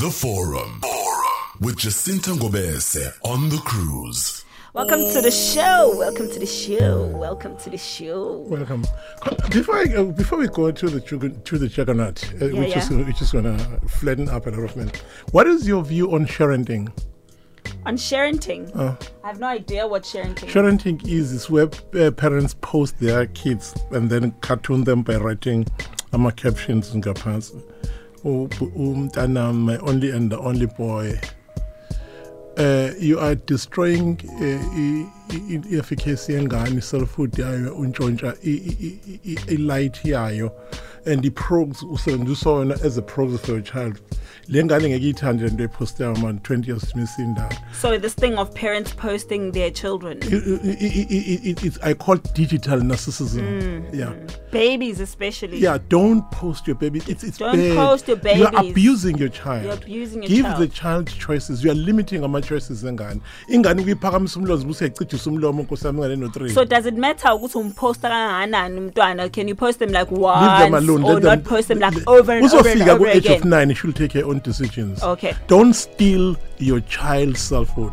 The Forum. Forum with Jacinta Ngobese on the cruise. Welcome to the show. Welcome to the show. Welcome to the show. Welcome. Before I, uh, before we go to the jugg- to the juggernaut, uh, Yeah, which is which is gonna flatten up a lot of men, what is your view on sharenting? On sharenting. Uh. I have no idea what sharenting is. Sharenting is is where uh, parents post their kids and then cartoon them by writing ama captions ngaphansi. U- Umntana my only and the only boy. Uh, you are destroying uh, i-efficacy yengane selfhood yayo untshontsha i-light yayo and i-progs usebenzisa wona as a proxy for your child le ngane ngeke iyithande le nto epostayo man 20 years misindala So this thing of parents posting their children, it, it, it, it, it's, I call it digital narcissism. Mm. Yeah, babies especially. yeah. Don't post your baby. It's it's Don't bad. post your You are abusing your child. You're abusing your Give child. the child choices. You are limiting ama choices engane. Ingane kuyiphakamisa umlomo useyicijisa umlomo nkosami ngane no 3. So does it matter ukuthi umposta kangakanani umntwana? Can you post them like Leave once them alone. or Let not them, post them like over and over and Uzofika over ku-age of again? 9 she'll take her own decisions. Okay. Don't steal your child's selfhood.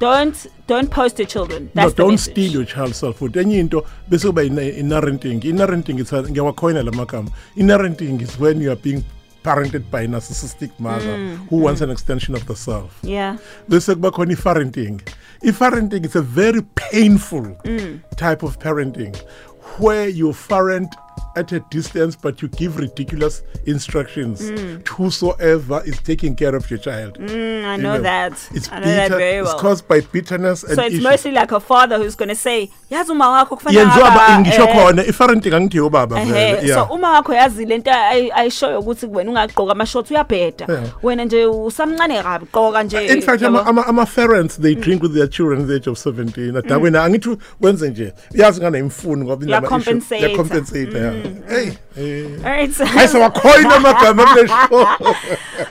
Don't don't post your children. no, That's the don't message. steal your child's selfhood enye into bese kuba i-narrenting i-narrenting is ngiyawacoina la magama i-narrenting is when you are being parented by a narcissistic mother Mm, who wants an extension of the self Yeah. bese kuba khona i-parenting i-parenting is a very painful Mm. type of parenting where you parent at a distance but you give ridiculous instructions to whosoever is taking care of your child Mm, I You know, that. it's I know that very well. it's caused by bitterness and so it's issues. mostly like a father who's going to say, yazi uma wakho kufanele yenziwa ba- aba- ngisho eh, khona i-parenting angithiyo ubaba ehe, vele so uma wakho yazi lento ay- ayishoyo ukuthi wena ungagqoka amashoti uyabheda wena nje usamncane kabi gqoka nje in fact yabo. ama- ama- ama-parents they Mm. drink with their children at the age of 17 adakwena angithi wenze nje uyazi ngane imfuni ngoba. Mm. yacompensate yeah. hey eh. All right, so, hayi sewakhoina amagama kule show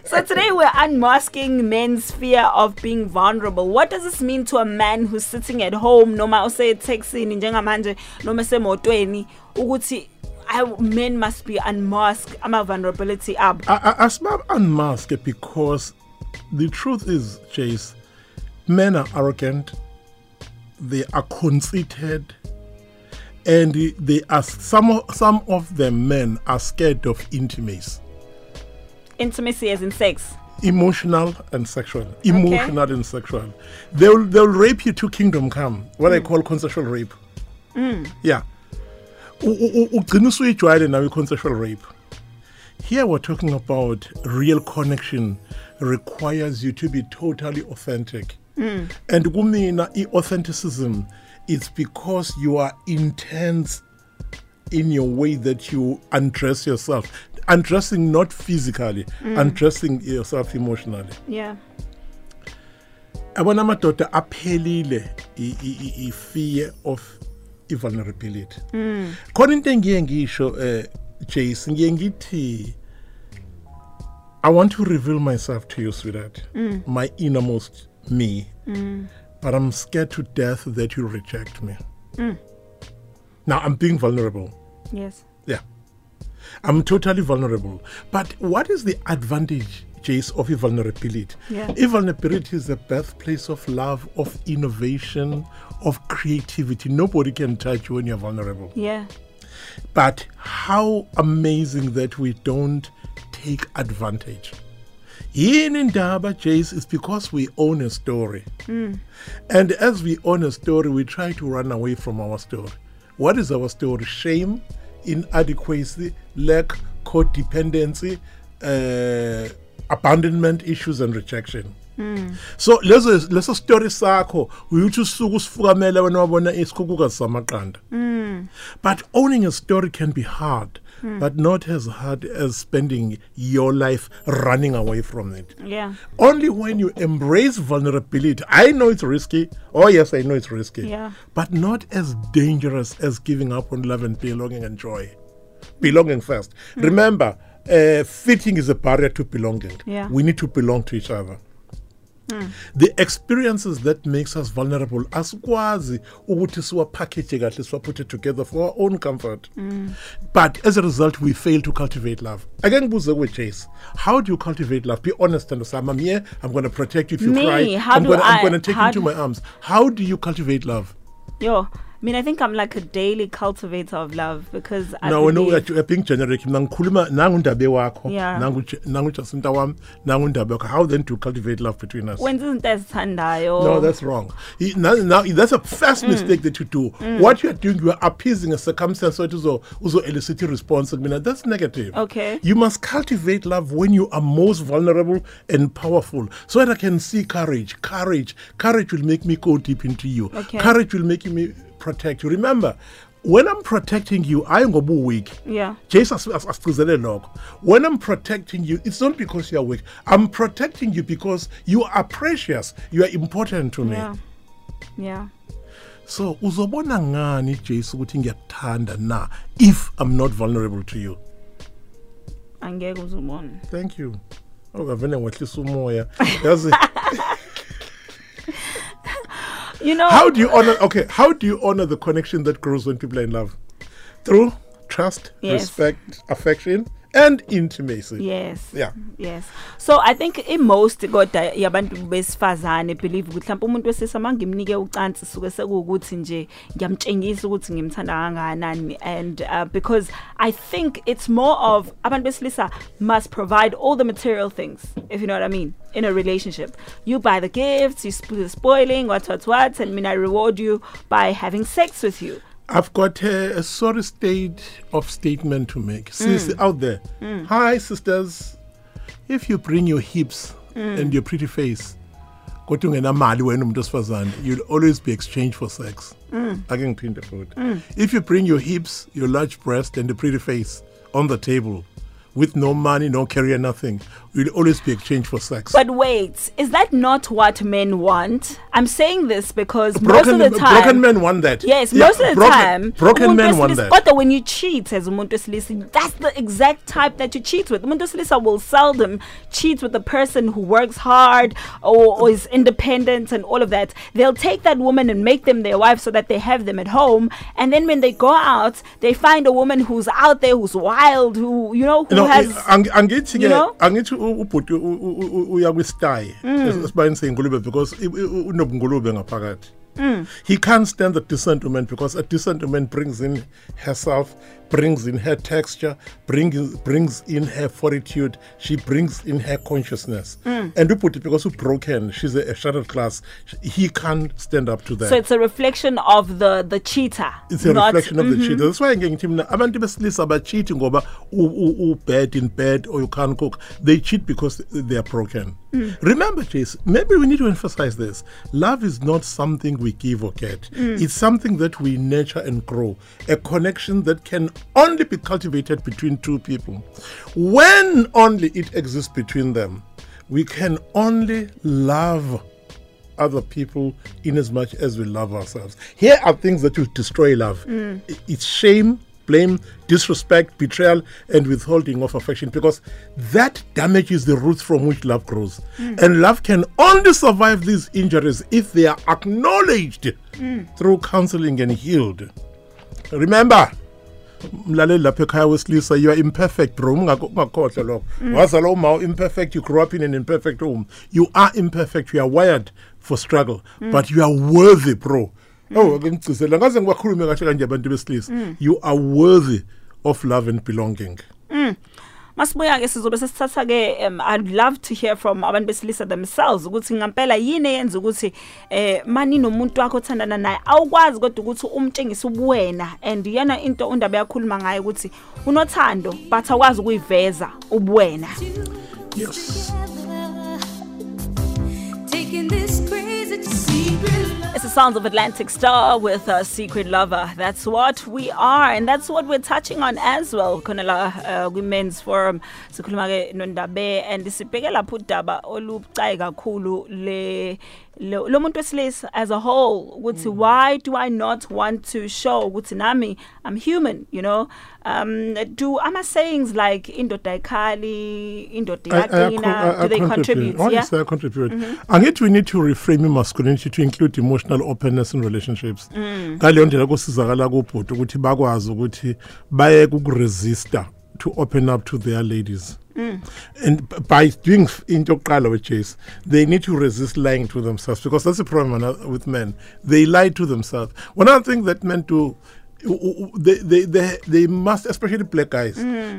so today we're unmasking men's fear of being vulnerable. What does this mean to a man who's sitting at home no matter noma useteksini njengamanje noma esemotweni ukuthi I, men must be unmasked ama vulnerability abo. I- I- asima unmask because the truth is Jace men are arrogant they are conceited and they are some of, some of them men are scared of intimacy. Intimacy as in sex. emotional and sexual. Emotional and sexual. They'll they'll rape you to kingdom come. What i mm. call consensual rape. Mm. Yeah. Ugcina usuyijwayele nawe i-consensual rape. Here we're talking about real connection requires you to be totally authentic. Mm. And kumina i-authenticism it's because you are intense in your way that you undress yourself. Undressing not physically mm. undressing yourself emotionally. Yeah. abona amadoda aphelile i-fear of i-vulnerability mm. khona into engiye ngisho eh Jace ngiye ngithi I want to reveal myself to you sweetheart. Mm. My innermost me but I'm scared to death that you reject me mm. now I'm being vulnerable Yes. yeah. I'm totally vulnerable. But what is the advantage, Jace, of vulnerability? Yeah. Vulnerability is the birthplace of love, of innovation, of creativity. Nobody can touch you when you're vulnerable. Yeah. But how amazing that we don't take advantage. In Indaba, Jace, is because we own a story. And as we own a story, we try to run away from our story. What is our story? Shame, inadequacy, lack, codependency, uh, abandonment issues, and rejection. So lezo leso story sakho uyuthi usuku usifukamela wena wabona isikhukhuka samaqanda. But owning a story can be hard but not as hard as spending your life running away from it. Yeah. only when you embrace vulnerability i know it's risky. Oh yes i know it's risky. Yeah. but not as dangerous as giving up on love and belonging and joy. Belonging first. Remember uh, fitting is a barrier to belonging. Yeah. we need to belong to each other the experiences that makes us vulnerable asikwazi ukuthi siwapackage kahle siwaput it together for our own comfort. But as a result we fail to cultivate love. Ake ngibuze kuwe jace how do you cultivate love? Be honest and sam i'm here i'm going to protect you if you Me, cry. how i'm do going I- i'm to take you do- my arms. How do you cultivate love? Yo, I mean, I think I'm like a daily cultivator of love because I no no believe, you're being generic mina ngikhuluma nangundabe wakho Yeah. nangu nangu Jacinta wami nangundabe wakho how then to cultivate love between us wenza izinto ezithandayo No, that's wrong. Now, now that's a first mm. mistake that you do. Mm. What you are doing, you are appeasing a circumstance so it uzo uzo elicit response. I mean, that's negative. Okay. You must cultivate love when you are most vulnerable and powerful, so that I can see courage. Courage, courage will make me go deep into you. Okay. Courage will make me protect you. Remember, when I'm protecting you, I am go weak. Yeah. Jason asigcizele lokho. When I'm protecting you, it's not because you're weak. I'm protecting you because you are precious. You are important to me. Yeah. Yeah. So uzobona ngani Jace ukuthi ngiyakuthanda na if I'm not vulnerable to you. Angeke uzubone. Thank you. Oh, ngavene ngehlisa umoya. Yazi You know how do you honor okay, how do you honor the connection that grows when people are in love? Through trust, Yes. respect, affection and intimacy. Yes. Yeah. Yes. So I think in most kodwa yabantu besifazane believe ukuthi mhlawumbe umuntu wesisa mangimnike ucansi suke sekuwukuthi nje ngiyamtshengisa ukuthi ngimthanda kangakanani and uh, because I think it's more of abantu besilisa must provide all the material things if you know what I mean in a relationship. You buy the gifts, you sp- the spoiling, what what what and mean I reward you by having sex with you. I've got a, a sorry state of statement to make. Sis mm. out there. Mm. Hi, sisters. If you bring your hips mm. and your pretty face, kodwa ungenamali wena umuntu wesifazane, you'll always be exchanged for sex. Ake ngiphinde futhi. If you bring your hips, your large breast and a pretty face on the table with no money, no career, nothing, you'll always be exchanged for sex. But wait, is that not what men want? I'm saying this because broken, most of the time broken men want that. Yes, Yeah, most of the broken, time Broken men want that. Kodwa when you cheat as umuntu that's the exact type that you cheat with. Umuntu will seldom cheat with the person who works hard or, or is independent and all of that. They'll take that woman and make them their wife so that they have them at home. And then when they go out, they find a woman who's out there, who's wild, who you know, who no has. ang- angithi you ke know? angithi u- ubhuti u- u- u- uya kwisty mm. esibayeni seyingulube because unobungulube ngaphakathi. Mm. He can't stand the decent woman because a decent woman brings in herself brings in her texture brings brings in her fortitude she brings in her consciousness. Mm. And ubhuti because u broken she's a, a shattered class he can't stand up to that. So it's a reflection of the the cheater. it's a not- reflection of the mm-hmm. cheater. That's why I'm ngeke ngithi mina abantu besilisa bacheat ngoba u-bad in bed or you can't cook. They cheat because they are broken. Mm. Remember Jace maybe we need to emphasize this. Love is not something we give or get. Mm. It's something that we nurture and grow. A connection that can only be cultivated between two people when only it exists between them we can only love other people in as much as we love ourselves. Here are things that will destroy love. I- It's shame, blame, disrespect, betrayal, and withholding of affection because that damages the roots from which love grows. Mm. And love can only survive these injuries if they are acknowledged mm. through counseling and healed. Remember, mlaleli lapha ekhaya wesilisa you are imperfect bro. Ungakhohlwa lokho. Mm. Wazalwa uma imperfect you grew up in an imperfect home. You are imperfect you are wired for struggle mm. but you are worthy bro. Mm. Oh ake ngicizela ngaze ngibakhulume kahle kanje abantu besilisa. You are worthy of love and belonging. Masibuya ke sizobe sesithatha ke um, I'd love to hear from abantu besilisa themselves ukuthi ngampela yini eyenza ukuthi eh mani nomuntu wakho othandana naye awukwazi kodwa ukuthi umtshengise ubuwena and yana into undaba yakhuluma ngayo ukuthi unothando but awukwazi ukuyiveza ubuwena yes. Taking this crazy to secret love. It's a sounds of Atlantic Starr with a secret lover. That's what we are, and that's what we're touching on as well. Khona la uh, Women's Forum sikhuluma ke nondabe and sibheke lapho udaba olubucayi kakhulu le lo lo muntu wesilisa as a whole ukuthi why do I not want to show ukuthi nami I'm human, you know? Um do ama sayings like indoda ikhali, indoda I- I acco- iyaqina, do they contribute? Yeah. Honestly, I contribute. Angithi we need to reframe masculinity to include emotional openness in relationships. Mm. Ngaleyo ndlela kusizakala kubhuti ukuthi bakwazi ukuthi baye ukuresista to open up to their ladies. Mm. And by doing into Jace, they need to resist lying to themselves because that's the problem with men. They lie to themselves. One other thing that men do they, they, they, they must, especially black guys,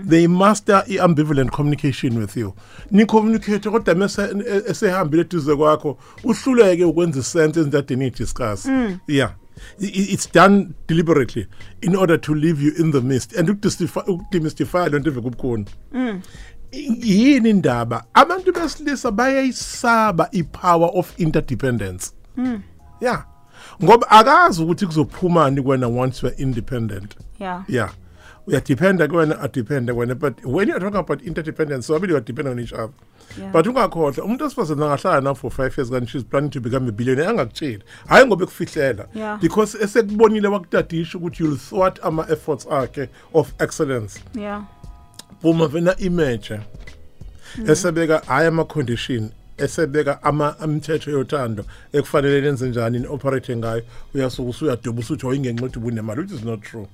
they master ambivalent communication with you. Ni communicate kodwa mase esehambile eduze kwakho uhluleke ukwenza sense that they need to discuss. Yeah. I- i- It's done deliberately in order to leave you in the mist and ukudemystify ukudemystify lento eve kubukhona. yini indaba abantu besilisa bayayisaba ipower of interdependence yeah ngoba akazi ukuthi kuzophumani kwena once you're independent Yeah. yeah uyadependa kwena adepende kwena but when you're talking about interdependence sobabili you're dependent on each other Yeah. but ungakhohlwa umuntu wesifazane angahlala nawe for five years kanti she's planning to become a billionaire angakutsheli hhayi ngoba ekufihlela Yeah. because esekubonile wakutadisha ukuthi you'll thwart ama-efforts akhe of excellence Yeah. phuma vena image mm. esebeka hayi ama-condition esebeka imithetho yothando ekufanele nenze njani ni-operate ngayo uyasuke usuyaduba usuthi oyingenxa ukuthi which is not true.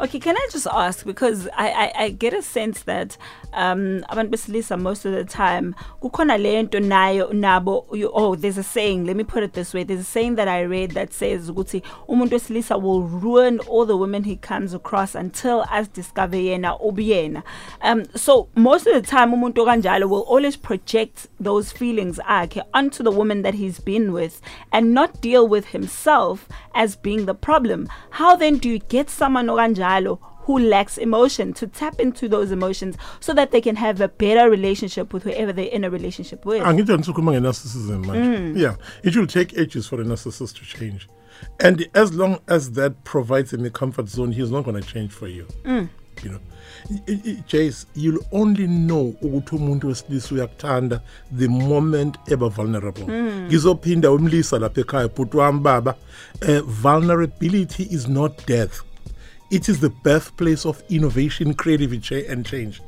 Okay, can I just ask because I I, I get a sense that um abantu besilisa most of the time kukhona lento nayo nabo oh there's a saying let me put it this way there's a saying that I read that says ukuthi umuntu wesilisa will ruin all the women he comes across until as discover yena ubiyena um so most of the time umuntu kanjalo will always project those feelings akhe onto the woman that he's been with and not deal with himself as being the problem. How then do you get someone okanjalo who lacks emotion to tap into those emotions so that they can have a better relationship with whoever they're in a relationship with? Angithi andisukhuluma nge-narcissism manje. Mm. Yeah it will take ages for a narcissist to change. And as long as that provides him a comfort zone he's not going to change for you. Mm. You know jace you'll only know ukuthi umuntu wesilisa uyakuthanda the moment eba vulnerable. Ngizophinda umlisa lapha ekhaya bhuti wami baba. Uh, vulnerability is not death. It is the birthplace of innovation creativity and change.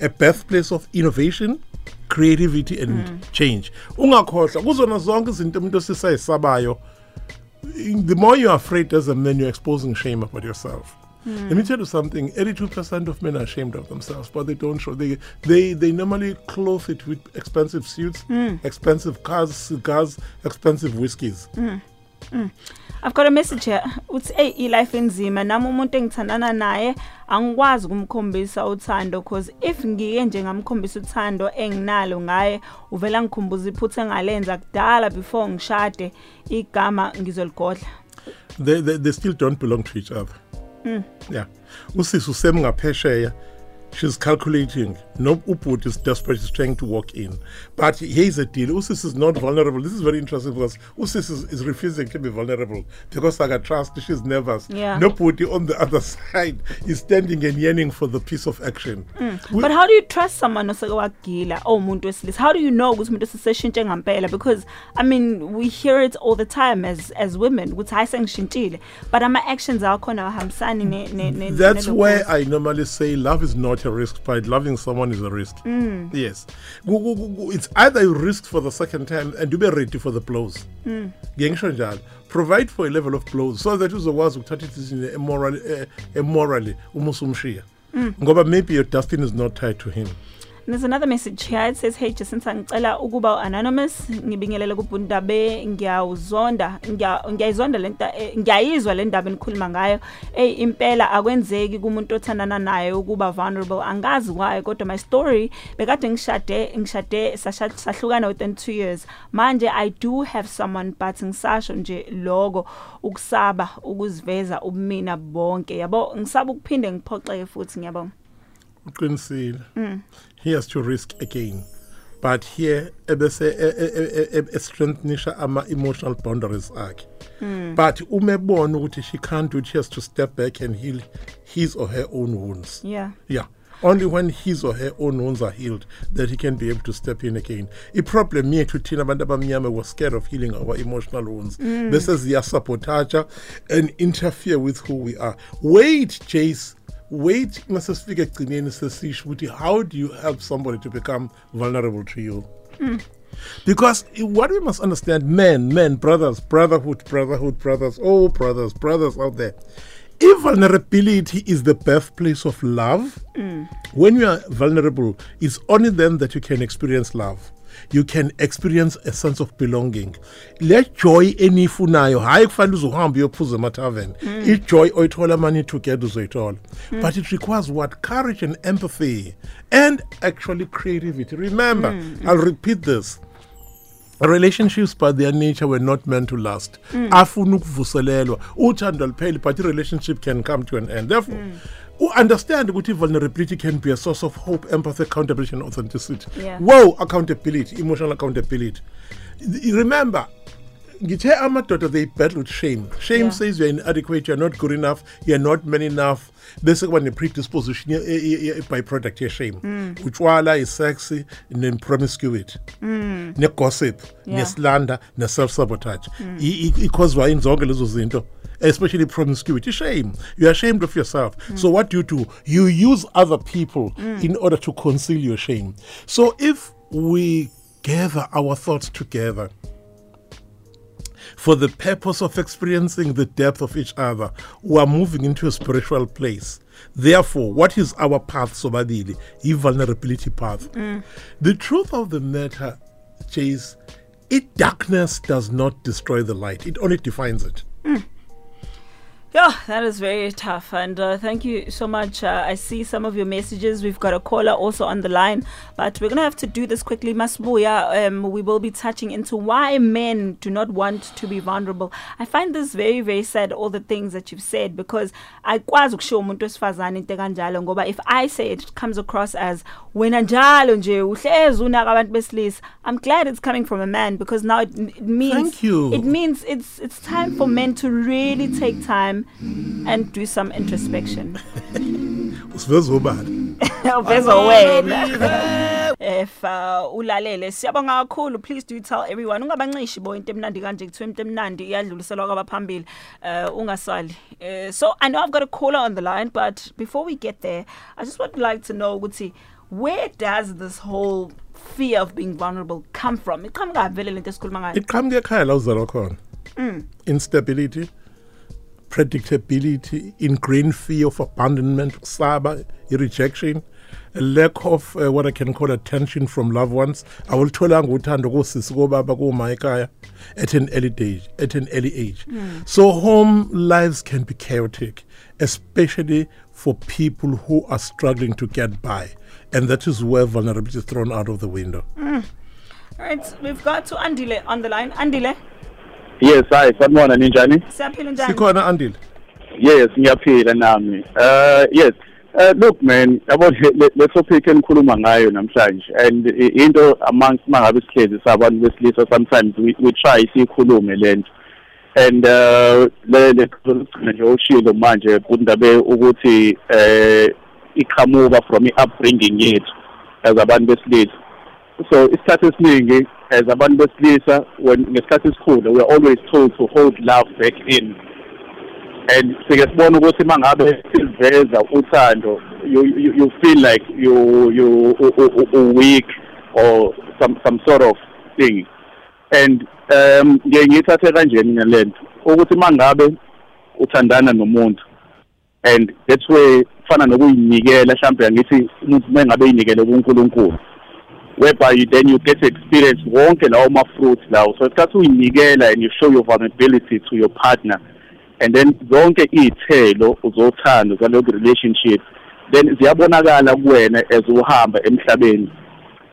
A birthplace of innovation creativity and change. Ungakhohlwa kuzona zonke izinto umuntu esisayisabayo the more you're afraid as a man you're exposing shame about yourself Let me tell you something. 82% of men are ashamed of themselves, but they don't show. They they they normally clothe it with expensive suits, mm. expensive cars, cigars, expensive whiskies. Mm. Mm. I've got a message here uthi hey i-life enzima nami umuntu engithandana naye angikwazi ukumkhombisa uthando because if ngike nje ngamkhombisa uthando enginalo ngaye uvela ngikhumbuza iphutha engalenza kudala before ngishade igama ngizoligodla They, they they still don't belong to each other. mhm ja usizo usemngaphesheya She's calculating. No Uput is desperate, she's trying to walk in. But here's the deal. Usis is not vulnerable. This is very interesting because Usis is, is refusing to be vulnerable because I got trust, she's nervous. Yeah. No Puti on the other side is standing and yearning for the piece of action. Mm. We- but how do you trust someone oseke wagila oh, owumuntu oh, wesilisa how do you know ukuthi umuntu sesishintshe ngampela because i mean we hear it all the time as as women ukuthi hayi sengishintshile but ama actions akhona ahambisani ne ne ne That's where I normally say love is not a risk, but loving someone is a risk. Yes. Gu- gu- It's either you risk for the second time and you be ready for the blows. Njalo. Provide for a level of blows so that uzokwazi ukuthatha decision immorally eh, immorally uma usumshiya. Ngoba maybe your destiny is not tied to him. There's another message here. It says, Hey, Jacinta, ngicela ukuba anonymous. Ngibingelele kubundabe, ngiyawuzonda, ngiya- ngiyayizonda lenta, eh, ngiyayizwa le ndaba enikhuluma ngayo. Hey, impela akwenzeki kumuntu othandana naye ukuba vulnerable. Angazi why, kodwa my story bekade ngishade, ngishade sasha- sahlukana within 2 years. Manje I do have someone but ngisasho nje logo ukusaba ukuziveza ubumina bonke. Yabo, ngisaba ukuphinde ngiphoxeke futhi ngiyabonga. Uqinisile mm. he has to risk again. But here ebese e- e- e- e- e- strengthenisha ama emotional boundaries akhe. Mm. But umebona ukuthi she can't do it she has to step back and heal his or her own wounds. Yeah. yeah. Only when his or her own wounds are healed that he can be able to step in again. Iproblem yethu thina abantu abamnyama was scared of healing our emotional wounds. Mm. This bese ziyasabotaja and interfere with who we are. Wait jace wait mase sifike egcineni sesisho ukuthi how do you help somebody to become vulnerable to you? Mm. Because what we must understand men men brothers brotherhood brotherhood brothers oh brothers brothers out there if vulnerability is the birthplace of love mm. when you are vulnerable it's only then that you can experience love you can experience a sense of belonging. Le joy enifunayo hayi kufanele uzohamba uyophuza emathaveni. Mm. I-joy oyithola mani together uzoyithola. Mm. But it requires what? Courage and empathy and actually creativity. Remember mm. i'll repeat this. Relationships by their nature were not meant to last. Afuna ukuvuselelwa. Uthando lipheli but i-relationship can come to an end. Therefore understand ukuthi vulnerability can be a source of hope empathy accountability and authenticity Yeah. whoa accountability emotional accountability remember ngithe amadoda they battle with shame. Shame Yeah. says you're inadequate you're not good enough you're not man enough. Bese kuba ne-predisposition byproduct ye-shame mm. utshwala isexy ne-promiscuity mm. ne-gossip Yeah. neslander ne-self-sabotage. Mm. I- i- i-cause yini zonke lezo zinto especially promiscuity shame. You're ashamed of yourself. So what do you do? You use other people in order to conceal your shame. So if we gather our thoughts together for the purpose of experiencing the depth of each other, we are moving into a spiritual place. Therefore, what is our path, Sobadili? A vulnerability path. Mm. The truth of the matter, Jace, it darkness does not destroy the light; it only defines it. Mm. Yeah, that is very tough. And uh, thank you so much. Uh, I see some of your messages. We've got a caller also on the line, but we're going to have to do this quickly. Masbuya, um, we will be touching into why men do not want to be vulnerable. I find this very, very sad, all the things that you've said, because I ukushiya umuntu wesifazane into kanjalo ngoba if I say it, it comes across as wena njalo nje uhlezi unaka abantu besilisa. I'm glad it's coming from a man because now it, it means Thank you. it means it's it's time for men to really take time and do some introspection. Usiveza ubani? Uveza wena. If uh, ulalele siyabonga kakhulu please do tell everyone ungabancishi bo into emnandi kanje kuthiwa into emnandi iyadluliselwa kwabaphambili uh, ungasali uh, so I know I've got a caller on the line but before we get there I just would like to know ukuthi where does this whole fear of being vulnerable come from iqhamuka vele lento esikhuluma ngayo Iqhamuke ekhaya la uzalwa khona. Instability, predictability, ingrained fear of abandonment, cyber rejection, a lack of uh, what I can call attention from loved ones. Awulitholanga uthando kosisi kobaba kuma ekhaya at an early age, at an early age. So home lives can be chaotic, especially for people who are struggling to get by. And that is where vulnerability is thrown out of the window. all right we've got to Andile on the line Andile Yes, hi, sanibona ninjani? siyaphila njani Sikhona Andile. Yes, ngiyaphila nami. Uh yes. Uh, look man, yabo le, le, topic enikhuluma ngayo namhlanje and i- into amongst mangabe sihlezi sabantu besilisa sometimes we, we try sikhulume lento. And uh le le nje oshilo manje kundabe ukuthi eh iqhamuka from i-upbringing yethu as abantu besilisa. so isikhathi esiningi as abantu besilisa when ngesikhathi esikhulu we are always told to hold love back in. And sike sibona ukuthi mangabe siveza uthando you, you you feel like you you u- u- u- weak or some some sort of thing. And um ngiye ngithathe kanjeni ngalento ukuthi mangabe uthandana nomuntu and that's way fana nokuyinikela mhlawumbe ngithi umuntu mengabe yinikele kuNkulunkulu. Whereby you, then you get to experience wonke lawo ma-fruits lawo. So isikhathi uyinikela and you show your vulnerability to your partner. And then zonke iy'thelo zothando zaloku relationship then ziyabonakala kuwena as uhamba emhlabeni.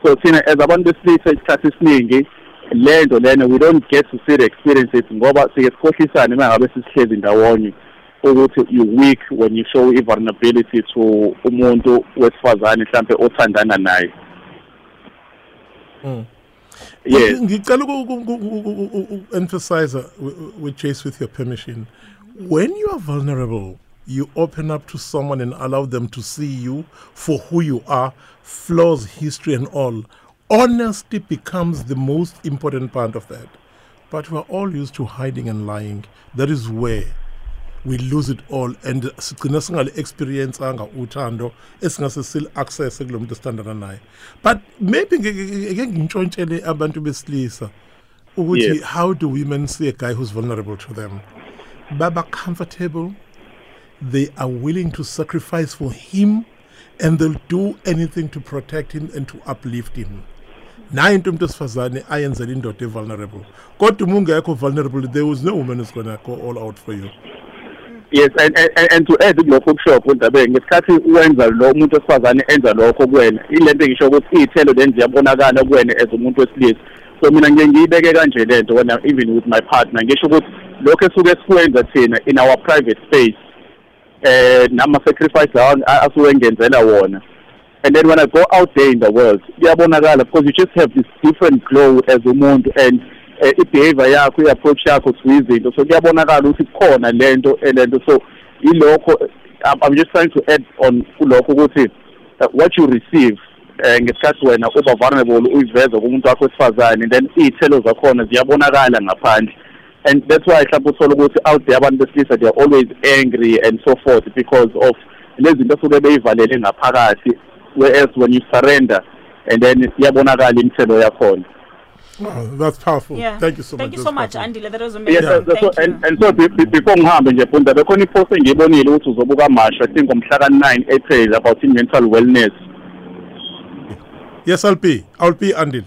So thina as abantu besilisa isikhathi esiningi le nto lena we don't get to see the experience it ngoba sike sikhohlisane uma ngabe sisihlezi ndawonye ukuthi you weak when you show i-vulnerability to umuntu wesifazane mhlampe othandana naye. Mm. yes ngicela uku-emphasize uh, with Jace with your permission. When you are vulnerable you open up to someone and allow them to see you for who you are flaws history and all. Honesty becomes the most important part of that. But we're all used to hiding and lying. That is where we lose it all. And sigcina singale experience anga uthando esingase sil access kulo muntu esithandana naye. But maybe ngeke ngintshontshele abantu besilisa ukuthi how do women see a guy who's vulnerable to them? Baba comfortable they are willing to sacrifice for him and they'll do anything to protect him and to uplift him. Naye into umuntu esifazane ayenzela indoda vulnerable. kodwa uma ungekho vulnerable there was no woman who's gonna go all out for you yes and, and, and to add kulokho kusho Ndabenge ngesikhathi wenza lo umuntu osifazane enza lokho kuwena ilento engisho ukuthi iy'thelo then ziyabonakala kuwena as umuntu wesilisa. So mina ngiye ngiyibeke kanje lento when I'm even with my partner ngisho ukuthi lokho esuke sikwenza thina in our private space eh nama-sacrifice lawa a- asuke ngenzela wona. And then when I go out there in the world kuyabonakala because you just have this different glow as umuntu and eh, i-behavior yakho i-approach yakho to izinto. So kuyabonakala ukuthi kukhona lento lento so ilokho I'm, I'm just trying to add on kulokho ukuthi uh, what you receive eh ngesikhathi wena uba vulnerable uyiveza kumuntu wakho wesifazane then iy'thelo zakhona ziyabonakala ngaphandle. And that's why mhlawumbe uthola ukuthi out there abantu besilisa they are always angry and so forth because of lezi zinto esuke beyivalele ngaphakathi whereas when you surrender and then iyabonakala imithelo yakhona. Wow, that's powerful. Yeah. Thank you so Thank much. you That's so much, powerful. Andile. That was Yes, amazing. yeah. so, Thank you. and, and so be, be, before ngihambe nje Funda bekhona ipost engiyibonile ukuthi uzobuka masha I think ngomhla ka-9 April about i-mental wellness Yes, I'll be. I'll be Andil.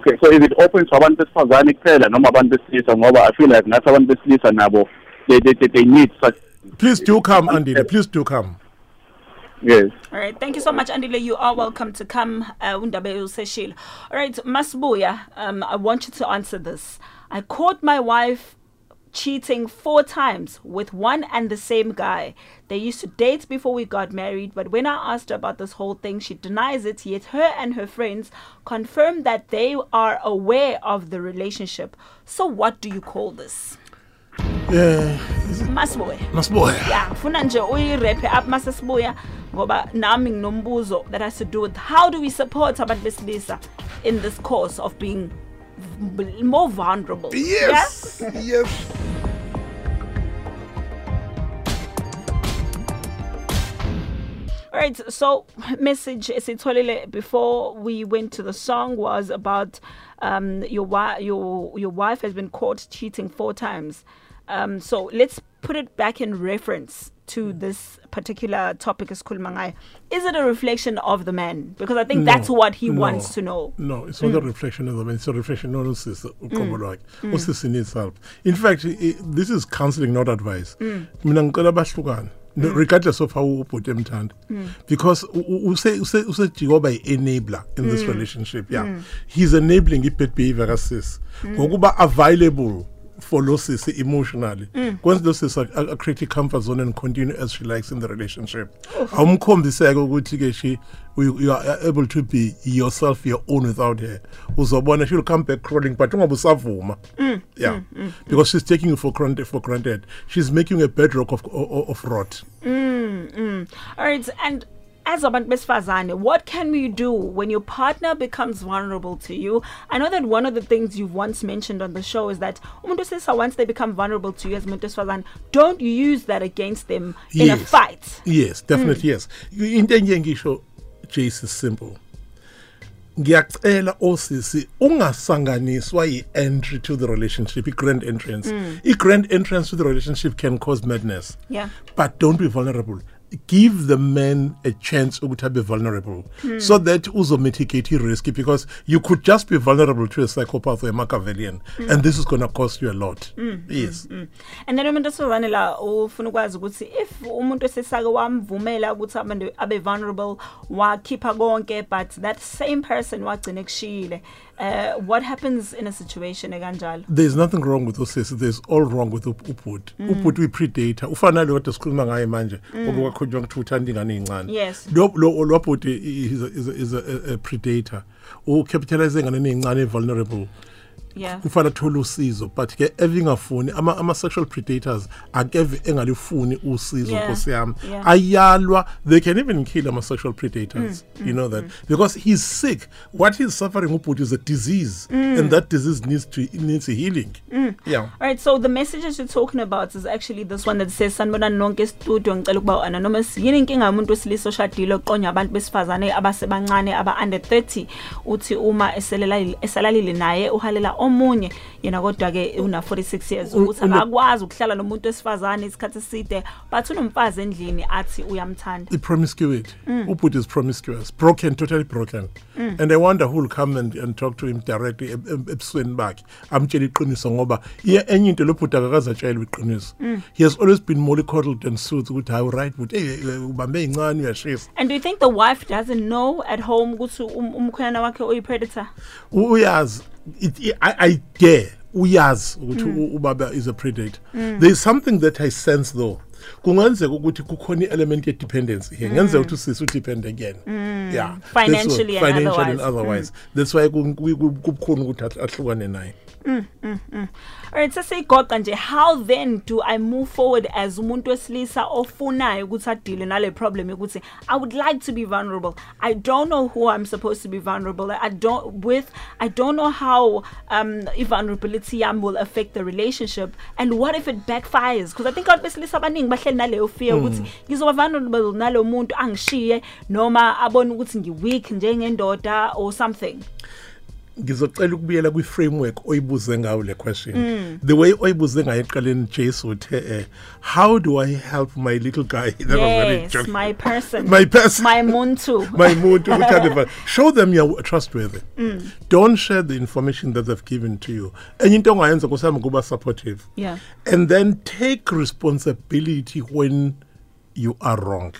okay so is it open to abantu besifazane kuphela noma abantu besilisa ngoba I feel like nathi abantu besilisa nabo they, they, they, they need such Please do come, Andil. Please do come. Yes All right, thank you so much, Andile. You are welcome to come. Uh, Undabe useshilo. All right, Masbuya, um, I want you to answer this. I caught my wife cheating four times with one and the same guy. They used to date before we got married, but when I asked her about this whole thing, she denies it. Yet her and her friends confirm that they are aware of the relationship. So, what do you call this? Yeah, Masbuya. Masboy. yeah ngifuna nje uyirepe up mase sibuya ngoba nami nginombuzo that has to do with how do we support abantu besilisa in this course of being more vulnerable Yes. Yes. yes. All right, so message esitholile before we went to the song was about um, your wi- your your wife has been caught cheating four times. Um, so let's put it back in reference to this particular topic esikhuluma ngayo. Is it a reflection of the man? Because I think that's what he no, wants to know. No, it's not a mm. reflection of the man. It's a reflection on Usisi mm. uqobo lwakhe. Mm. Usisi needs help. In fact, i- this is counseling, not advice. Mina ngicela bahlukane. No, regardless of how ubhuti emthanda because u- u- use use usejikoba enabler in this relationship yeah he's enabling i-bad behavior kasisi ngokuba available for lo sisi emotionally. Mm. Kwenza lo sisi a- a- a create i-comfort zone and continue as she likes in the relationship. Awumkhombiseke ukuthi ke she you, are able to be yourself your own without her. Uzobona she'll come back crawling but ungabe usavuma. Mm, yeah. Mm, because she's taking you for granted for granted. She's making a bedrock of of, of rot. All right, and as abantu besifazane, what can we do when your partner becomes vulnerable to you? I know that one of the things you've once mentioned on the show is that once they become vulnerable to you as besifazane, don't use that against them in a fight. yes definitely hmm. yes. Into engiye ngisho Jace is simple. Ngiyacela osisi ungasanganiswa yi-entry to the relationship i-grand entrance. Hmm. I-grand entrance to the relationship can cause madness. Yeah. but don't be vulnerable give the man a chance ukuthi abe vulnerable so that uzomitigate i-risk because you could just be vulnerable to a psychopath or a machiavellian and this is going to cost you a lot. Yes. And then umuntu osizane la ufuna ukwazi ukuthi if umuntu esesake wamvumela ukuthi abantu abe vulnerable wakhipha konke but that same person wagcina kushiyile uh, what happens in a situation ekanjalo? There's nothing wrong with usisi there's all wrong with up- ubhuti ubhuti uyi-predator ufana nalo kade sikhuluma ngaye manje obukaqhutywa kuthiwa uthanda ingane ey'ncane Yes. lo lo- lo bhuti i- is a, is a, is a, a, a predator. Ucapitalize enganeni ey'ncane vulnerable. Yeah. Athole usizo but ke evingafuni ama, ama sexual predators akeve engalifuni usizo Yeah, nkosi yami. Yeah. ayalwa they can even kill ama sexual predators. Mm, you know mm, that. Mm. because he's sick. What he's suffering ubhuti is a disease. And that disease needs to needs healing. Yeah. All right, so the messages you're talking about is actually this one that says nonke studio ngicela ukuba yini inkinga yomuntu wesilisa oshadile abantu besifazane abasebancane aba under 30 uthi uma eselela esalalile naye uhalela omunye yena kodwa ke una 46 years ukuthi una- akakwazi ukuhlala nomuntu wesifazane isikhathi eside but unomfazi endlini athi uyamthanda. The promiscuity. Ubhuti is promiscuous? Broken totally broken. And i wonder who will come and, and talk to him directly eb- eb- ebusweni bakhe. Amtshela iqiniso ngoba iye enye into lo bhuti akakaze atshelwe iqiniso he has always been mollycoddled and soothed ukuthi hayi right but hey ubambe incane uyashisa. And do you think the wife doesn't know at home ukuthi um- umkhwenyana wakhe uyi-predator? U- uyazi. it, i I- i dare uyazi ukuthi u- ubaba is a predator there is something that i sense though. Kungenzeka ukuthi kukhona i-element ye-dependency here. Ngenzeka ukuthi usisi udepende kuyena yeah. That's why- Financially and financially and otherwise. otherwise that's why ku- ku- ku- kubukhona ukuthi ahl- ahlukane naye. Mm, mm, mm. Alright sesigoqa nje how then do I move forward as umuntu wesilisa ofunayo ukuthi adile nale problem ukuthi I would like to be vulnerable. I don't know who I'm supposed to be vulnerable I don't with I don't know how um vulnerability yami will affect the relationship. And what if it backfires? Because I think abantu besilisa abaningi bahleli naleyo fear hmm. ukuthi ngizoba vulnerable nalo muntu angishiye noma abone ukuthi ngiweak njengendoda or something ngizocela ukubuyela kwi-framework oyibuze ngayo le question. The way oyibuze ngayo eqaleni jace uthe eh, how do i help my little guy? That was very yes my person. My person. My muntu. My to show them you're trustworthy. Don't share the information that they've given to you. Enye into ongayenza kusami kuba supportive. Yeah. and then take responsibility when you are wrong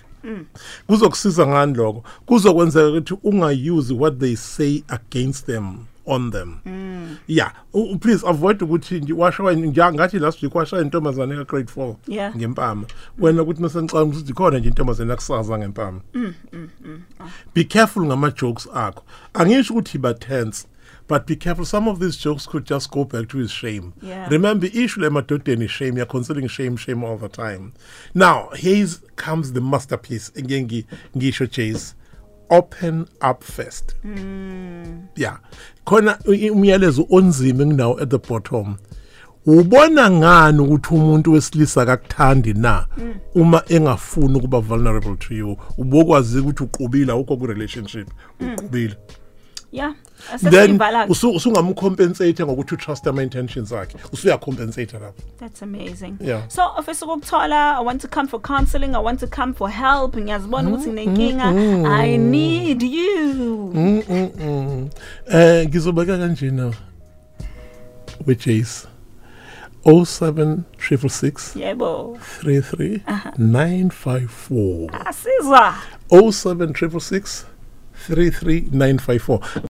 kuzokusiza ngani lokho? Kuzokwenzeka ukuthi ungayuse what they say against them on them. Yeah. U- u- please avoid ukuthi nje washa wena nja- ngathi last week washa intombazane ka grade 4 Yeah. ngempama. Wena ukuthi masengicabanga ukuthi khona nje intombazane akusaza ngempama. Be careful ngama jokes akho. Angisho ukuthi ba tense. But be careful some of these jokes could just go back to his shame. Yeah. remember issue emadodeni is shame you're considering shame shame all the time. Now here comes the masterpiece ngeke ngi- ngisho Jace open up first. Hmm. Yeah. Khona umyalezo onzima enginawo at the bottom. Ubona ngani ukuthi umuntu wesilisa akakuthandi na? Hmm. Uma engafuni ukuba vulnerable to you ubokwazi ukuthi uqubile awukho ku relationship hmm. uqubile yeah. Then sesiyivala usu- usungamcompensate ngokuthi utrust ama intentions akhe. Usuyacompensate lapho. That's amazing. Yeah. so ofisa ukukuthola i want to come for counseling i want to come for help ngiyazibona ukuthi nginenkinga. i need you. Mm, mm, mm. eh ngizobeka kanjena we Jace 07666 yebo. 33 954 asizwa. 07666 33954